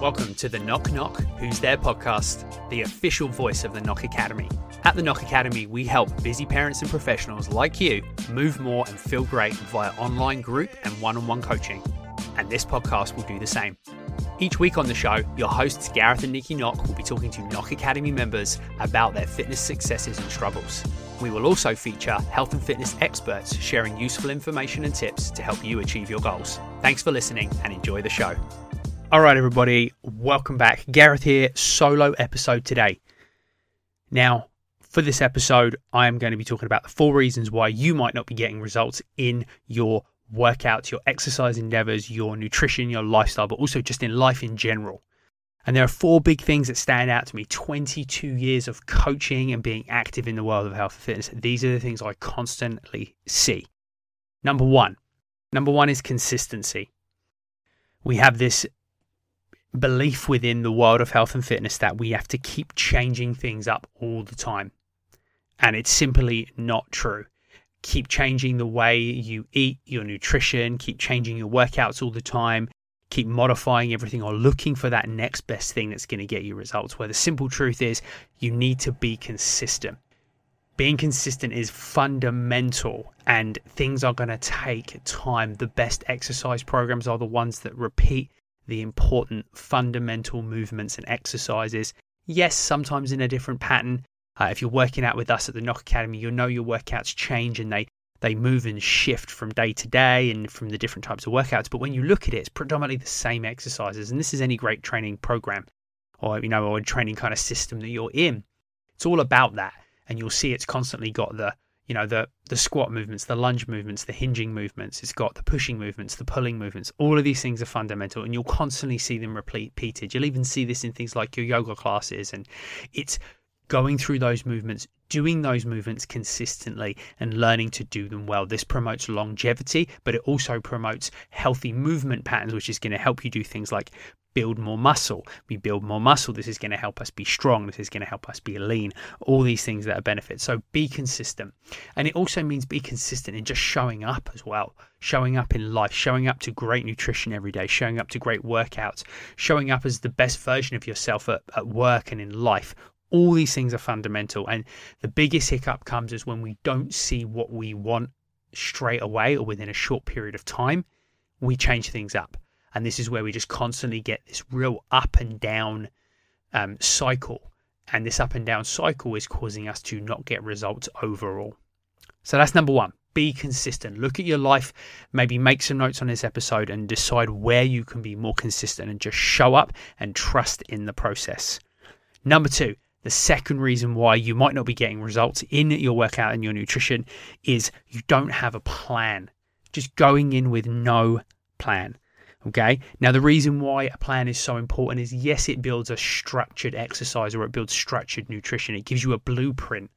Welcome to the Knock Knock Who's There podcast, the official voice of the Nock Academy. At the Nock Academy, we help busy parents and professionals like you move more and feel great via online group and one on one coaching. And this podcast will do the same. Each week on the show, your hosts Gareth and Nikki Nock will be talking to Nock Academy members about their fitness successes and struggles. We will also feature health and fitness experts sharing useful information and tips to help you achieve your goals. Thanks for listening and enjoy the show. All right, everybody, welcome back. Gareth here, solo episode today. Now, for this episode, I am going to be talking about the four reasons why you might not be getting results in your workouts, your exercise endeavors, your nutrition, your lifestyle, but also just in life in general. And there are four big things that stand out to me 22 years of coaching and being active in the world of health and fitness. These are the things I constantly see. Number one, number one is consistency. We have this belief within the world of health and fitness that we have to keep changing things up all the time. And it's simply not true. Keep changing the way you eat, your nutrition, keep changing your workouts all the time, keep modifying everything or looking for that next best thing that's going to get you results. Where the simple truth is, you need to be consistent. Being consistent is fundamental and things are going to take time. The best exercise programs are the ones that repeat the important fundamental movements and exercises. Yes, sometimes in a different pattern. Uh, if you're working out with us at the Nock Academy, you'll know your workouts change and they they move and shift from day to day and from the different types of workouts. But when you look at it, it's predominantly the same exercises. And this is any great training program or, you know, or training kind of system that you're in. It's all about that. And you'll see it's constantly got the, you know, the, the squat movements, the lunge movements, the hinging movements. It's got the pushing movements, the pulling movements. All of these things are fundamental and you'll constantly see them repeated. You'll even see this in things like your yoga classes. And it's going through those movements, doing those movements consistently, and learning to do them well. This promotes longevity, but it also promotes healthy movement patterns, which is going to help you do things like build more muscle. We build more muscle. This is going to help us be strong. This is going to help us be lean. All these things that are benefits. So be consistent. And it also means be consistent in just showing up as well. Showing up in life, showing up to great nutrition every day, showing up to great workouts, showing up as the best version of yourself at, at work and in life. All these things are fundamental. And the biggest hiccup comes is when we don't see what we want straight away or within a short period of time, we change things up. And this is where we just constantly get this real up and down um, cycle. And this up and down cycle is causing us to not get results overall. So that's number one. Be consistent. Look at your life, maybe make some notes on this episode and decide where you can be more consistent and just show up and trust in the process. Number two, the second reason why you might not be getting results in your workout and your nutrition is you don't have a plan. Just going in with no plan. Okay. Now, the reason why a plan is so important is yes, it builds a structured exercise or it builds structured nutrition. It gives you a blueprint.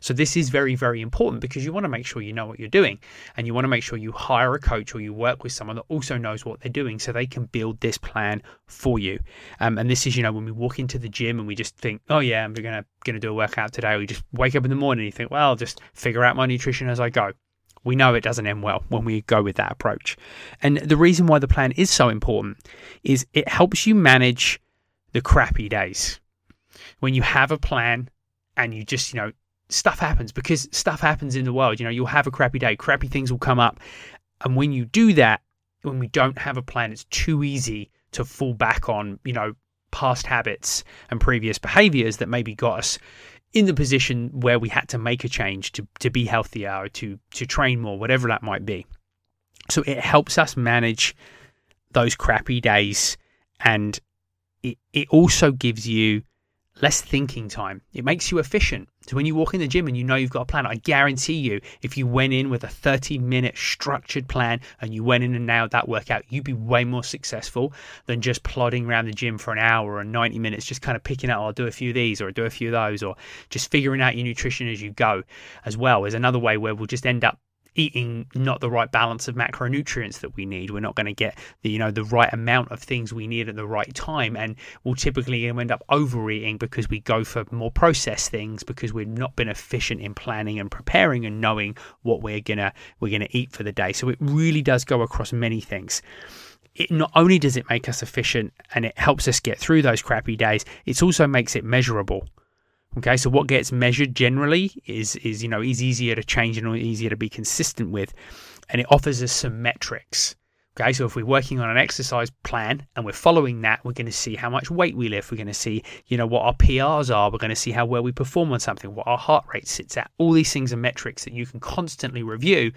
So, this is very, very important because you want to make sure you know what you're doing and you want to make sure you hire a coach or you work with someone that also knows what they're doing so they can build this plan for you. Um, and this is, you know, when we walk into the gym and we just think, oh, yeah, I'm going to, going to do a workout today. We just wake up in the morning and you think, well, I'll just figure out my nutrition as I go we know it doesn't end well when we go with that approach. And the reason why the plan is so important is it helps you manage the crappy days. When you have a plan and you just, you know, stuff happens because stuff happens in the world. You know, you'll have a crappy day, crappy things will come up. And when you do that, when we don't have a plan, it's too easy to fall back on, you know, past habits and previous behaviors that maybe got us in the position where we had to make a change to, to be healthier or to, to train more, whatever that might be. So it helps us manage those crappy days and it, it also gives you less thinking time. It makes you efficient. So when you walk in the gym and you know you've got a plan, I guarantee you, if you went in with a 30 minute structured plan and you went in and nailed that workout, you'd be way more successful than just plodding around the gym for an hour or 90 minutes, just kind of picking out, oh, I'll do a few of these or I'll do a few of those, or just figuring out your nutrition as you go as well is another way where we'll just end up eating not the right balance of macronutrients that we need. We're not going to get the you know the right amount of things we need at the right time, and we'll typically end up overeating because we go for more processed things because we've not been efficient in planning and preparing and knowing what we're gonna we're gonna eat for the day. So it really does go across many things. it not only does it make us efficient and it helps us get through those crappy days, it also makes it measurable. Okay, so what gets measured generally is is you know is easier to change and easier to be consistent with, and it offers us some metrics. Okay, so if we're working on an exercise plan and we're following that, we're going to see how much weight we lift. We're going to see, you know, what our PRs are. We're going to see how well we perform on something, what our heart rate sits at. All these things are metrics that you can constantly review.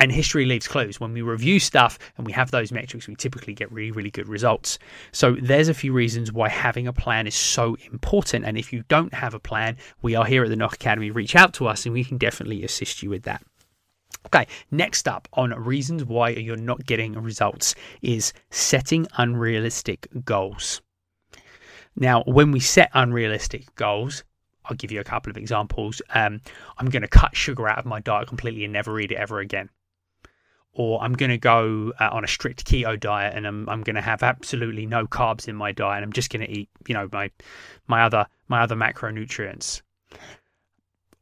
And history leaves clues. When we review stuff and we have those metrics, we typically get really, really good results. So there's a few reasons why having a plan is so important. And if you don't have a plan, we are here at the Nock Academy. Reach out to us and we can definitely assist you with that. Okay, next up on reasons why you're not getting results is setting unrealistic goals. Now, when we set unrealistic goals, I'll give you a couple of examples. Um, I'm going to cut sugar out of my diet completely and never eat it ever again. Or I'm going to go uh, on a strict keto diet and I'm, I'm going to have absolutely no carbs in my diet. And I'm just going to eat, you know, my my other my other macronutrients.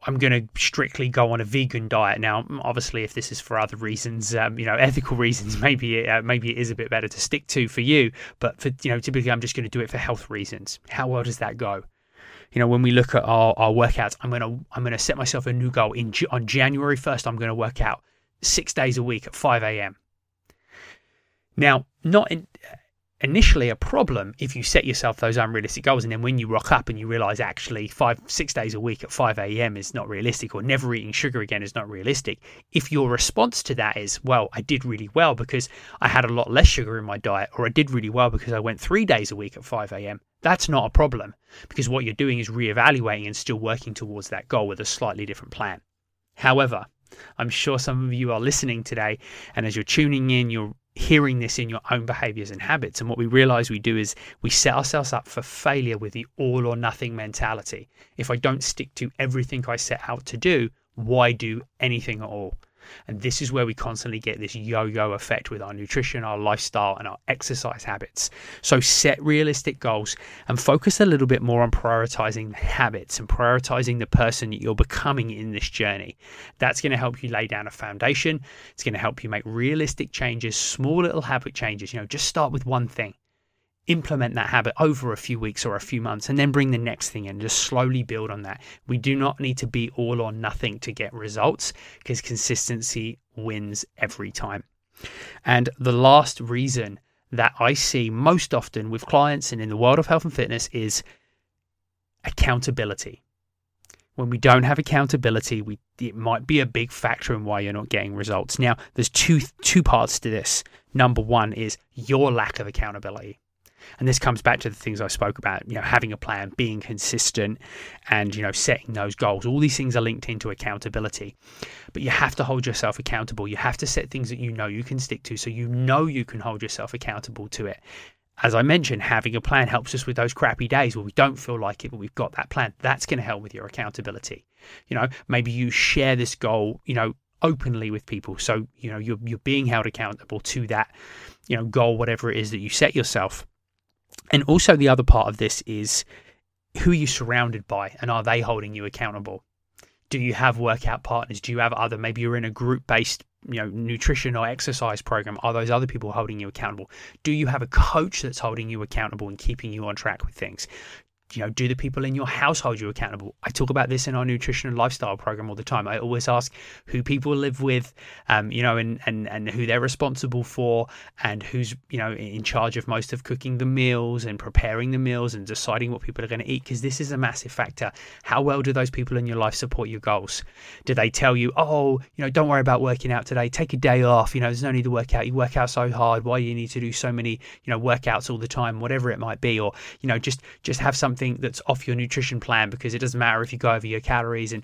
I'm going to strictly go on a vegan diet now. Obviously, if this is for other reasons, um, you know, ethical reasons, maybe it, uh, maybe it is a bit better to stick to for you. But for you know, typically, I'm just going to do it for health reasons. How well does that go? You know, when we look at our, our workouts, I'm gonna I'm gonna set myself a new goal. In on January 1st, I'm going to work out six days a week at 5 a.m. Now, not in, initially a problem if you set yourself those unrealistic goals and then when you rock up and you realize actually five six days a week at 5 a.m is not realistic or never eating sugar again is not realistic if your response to that is well i did really well because i had a lot less sugar in my diet or i did really well because i went three days a week at 5 a.m that's not a problem because what you're doing is reevaluating and still working towards that goal with a slightly different plan however I'm sure some of you are listening today, and as you're tuning in, you're hearing this in your own behaviors and habits. And what we realize we do is we set ourselves up for failure with the all or nothing mentality. If I don't stick to everything I set out to do, why do anything at all? And this is where we constantly get this yo yo effect with our nutrition, our lifestyle, and our exercise habits. So set realistic goals and focus a little bit more on prioritizing habits and prioritizing the person that you're becoming in this journey. That's going to help you lay down a foundation. It's going to help you make realistic changes, small little habit changes. You know, just start with one thing implement that habit over a few weeks or a few months and then bring the next thing in just slowly build on that. We do not need to be all or nothing to get results because consistency wins every time. And the last reason that i see most often with clients and in the world of health and fitness is accountability. When we don't have accountability we it might be a big factor in why you're not getting results. Now there's two two parts to this. Number one is your lack of accountability and this comes back to the things I spoke about, you know, having a plan, being consistent, and, you know, setting those goals. All these things are linked into accountability. But you have to hold yourself accountable. You have to set things that you know you can stick to so you know you can hold yourself accountable to it. As I mentioned, having a plan helps us with those crappy days where we don't feel like it, but we've got that plan. That's going to help with your accountability. You know, maybe you share this goal, you know, openly with people. So, you know, you're, you're being held accountable to that, you know, goal, whatever it is that you set yourself. And also, the other part of this is who are you surrounded by and are they holding you accountable? Do you have workout partners? Do you have other, maybe you're in a group based you know nutrition or exercise program are those other people holding you accountable do you have a coach that's holding you accountable and keeping you on track with things you know, do the people in your household you accountable? I talk about this in our nutrition and lifestyle program all the time. I always ask who people live with, um, you know, and, and, and who they're responsible for and who's, you know, in charge of most of cooking the meals and preparing the meals and deciding what people are going to eat. Because this is a massive factor. How well do those people in your life support your goals? Do they tell you, oh, you know, don't worry about working out today. Take a day off. You know, there's no need to work out. You work out so hard. Why do you need to do so many, you know, workouts all the time, whatever it might be? Or, you know, just, just have something something that's off your nutrition plan because it doesn't matter if you go over your calories and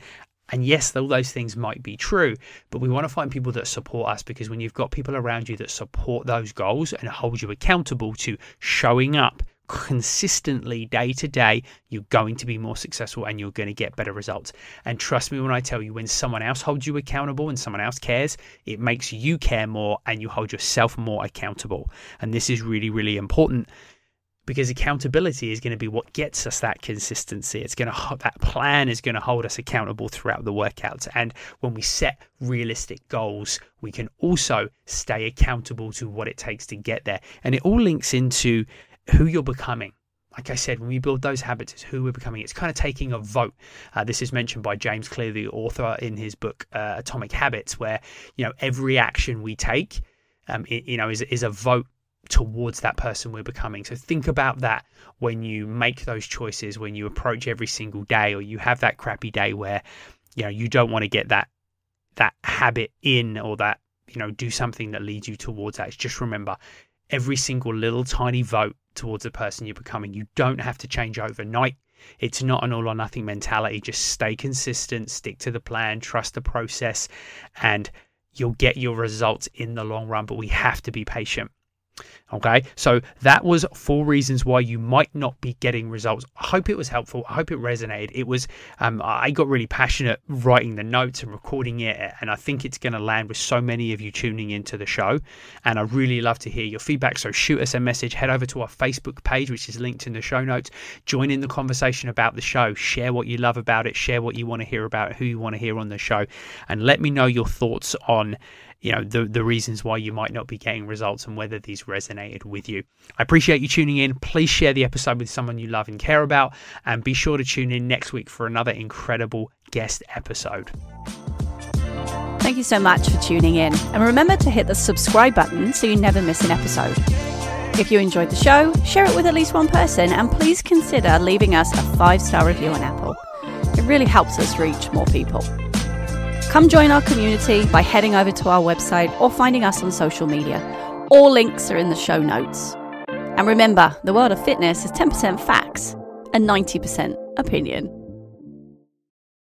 and yes, all those things might be true, but we want to find people that support us because when you've got people around you that support those goals and hold you accountable to showing up consistently day to day, you're going to be more successful and you're going to get better results. And trust me when I tell you, when someone else holds you accountable and someone else cares, it makes you care more and you hold yourself more accountable. And this is really, really important because accountability is going to be what gets us that consistency. It's going to that plan is going to hold us accountable throughout the workouts. And when we set realistic goals, we can also stay accountable to what it takes to get there. And it all links into who you're becoming. Like I said, when we build those habits, it's who we're becoming. It's kind of taking a vote. Uh, this is mentioned by James Clear, the author, in his book uh, Atomic Habits, where you know every action we take, um, it, you know, is is a vote towards that person we're becoming. So think about that when you make those choices, when you approach every single day, or you have that crappy day where you know you don't want to get that that habit in or that you know do something that leads you towards that. Just remember every single little tiny vote towards the person you're becoming. You don't have to change overnight. It's not an all or nothing mentality. Just stay consistent, stick to the plan, trust the process, and you'll get your results in the long run. But we have to be patient. Okay, so that was four reasons why you might not be getting results. I hope it was helpful. I hope it resonated. It was, um, I got really passionate writing the notes and recording it, and I think it's going to land with so many of you tuning into the show. And I really love to hear your feedback. So shoot us a message, head over to our Facebook page, which is linked in the show notes. Join in the conversation about the show, share what you love about it, share what you want to hear about, who you want to hear on the show, and let me know your thoughts on you know the the reasons why you might not be getting results and whether these resonated with you. I appreciate you tuning in. Please share the episode with someone you love and care about and be sure to tune in next week for another incredible guest episode. Thank you so much for tuning in. And remember to hit the subscribe button so you never miss an episode. If you enjoyed the show, share it with at least one person and please consider leaving us a 5-star review on Apple. It really helps us reach more people. Come join our community by heading over to our website or finding us on social media. All links are in the show notes. And remember, the world of fitness is 10% facts and 90% opinion.